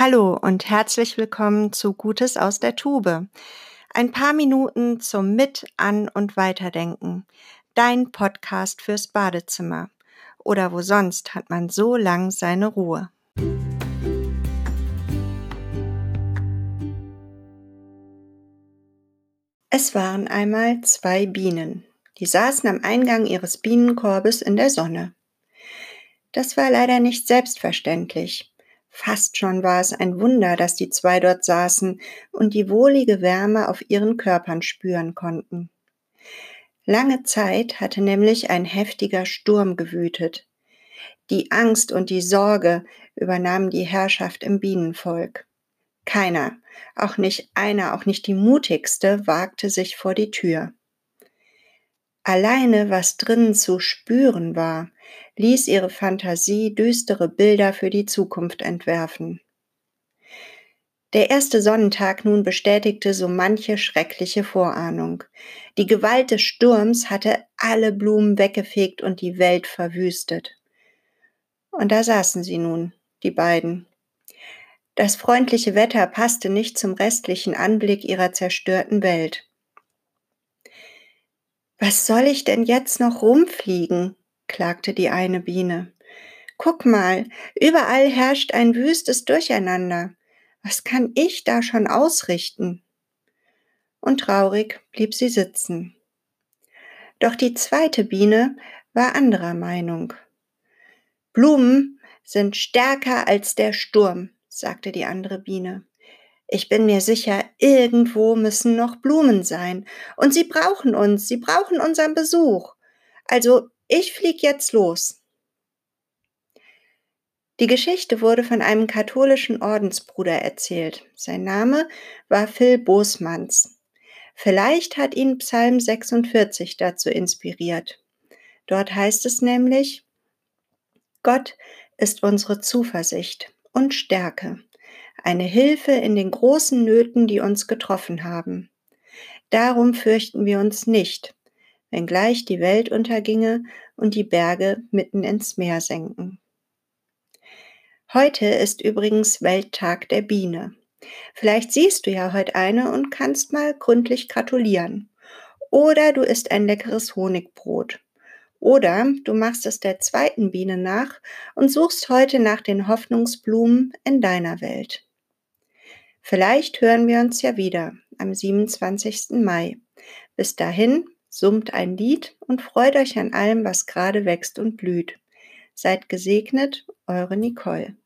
Hallo und herzlich willkommen zu Gutes aus der Tube. Ein paar Minuten zum Mit-, An- und Weiterdenken. Dein Podcast fürs Badezimmer. Oder wo sonst hat man so lang seine Ruhe. Es waren einmal zwei Bienen. Die saßen am Eingang ihres Bienenkorbes in der Sonne. Das war leider nicht selbstverständlich. Fast schon war es ein Wunder, dass die zwei dort saßen und die wohlige Wärme auf ihren Körpern spüren konnten. Lange Zeit hatte nämlich ein heftiger Sturm gewütet. Die Angst und die Sorge übernahmen die Herrschaft im Bienenvolk. Keiner, auch nicht einer, auch nicht die mutigste, wagte sich vor die Tür. Alleine was drinnen zu spüren war, ließ ihre Fantasie düstere Bilder für die Zukunft entwerfen. Der erste Sonnentag nun bestätigte so manche schreckliche Vorahnung. Die Gewalt des Sturms hatte alle Blumen weggefegt und die Welt verwüstet. Und da saßen sie nun, die beiden. Das freundliche Wetter passte nicht zum restlichen Anblick ihrer zerstörten Welt. Was soll ich denn jetzt noch rumfliegen? klagte die eine Biene. Guck mal, überall herrscht ein wüstes Durcheinander. Was kann ich da schon ausrichten? Und traurig blieb sie sitzen. Doch die zweite Biene war anderer Meinung. Blumen sind stärker als der Sturm, sagte die andere Biene. Ich bin mir sicher, irgendwo müssen noch Blumen sein. Und sie brauchen uns, sie brauchen unseren Besuch. Also, ich flieg jetzt los. Die Geschichte wurde von einem katholischen Ordensbruder erzählt. Sein Name war Phil Bosmanns. Vielleicht hat ihn Psalm 46 dazu inspiriert. Dort heißt es nämlich, Gott ist unsere Zuversicht und Stärke eine Hilfe in den großen Nöten, die uns getroffen haben. Darum fürchten wir uns nicht, wenngleich die Welt unterginge und die Berge mitten ins Meer senken. Heute ist übrigens Welttag der Biene. Vielleicht siehst du ja heute eine und kannst mal gründlich gratulieren. Oder du isst ein leckeres Honigbrot. Oder du machst es der zweiten Biene nach und suchst heute nach den Hoffnungsblumen in deiner Welt. Vielleicht hören wir uns ja wieder am 27. Mai. Bis dahin summt ein Lied und freut euch an allem, was gerade wächst und blüht. Seid gesegnet, eure Nicole.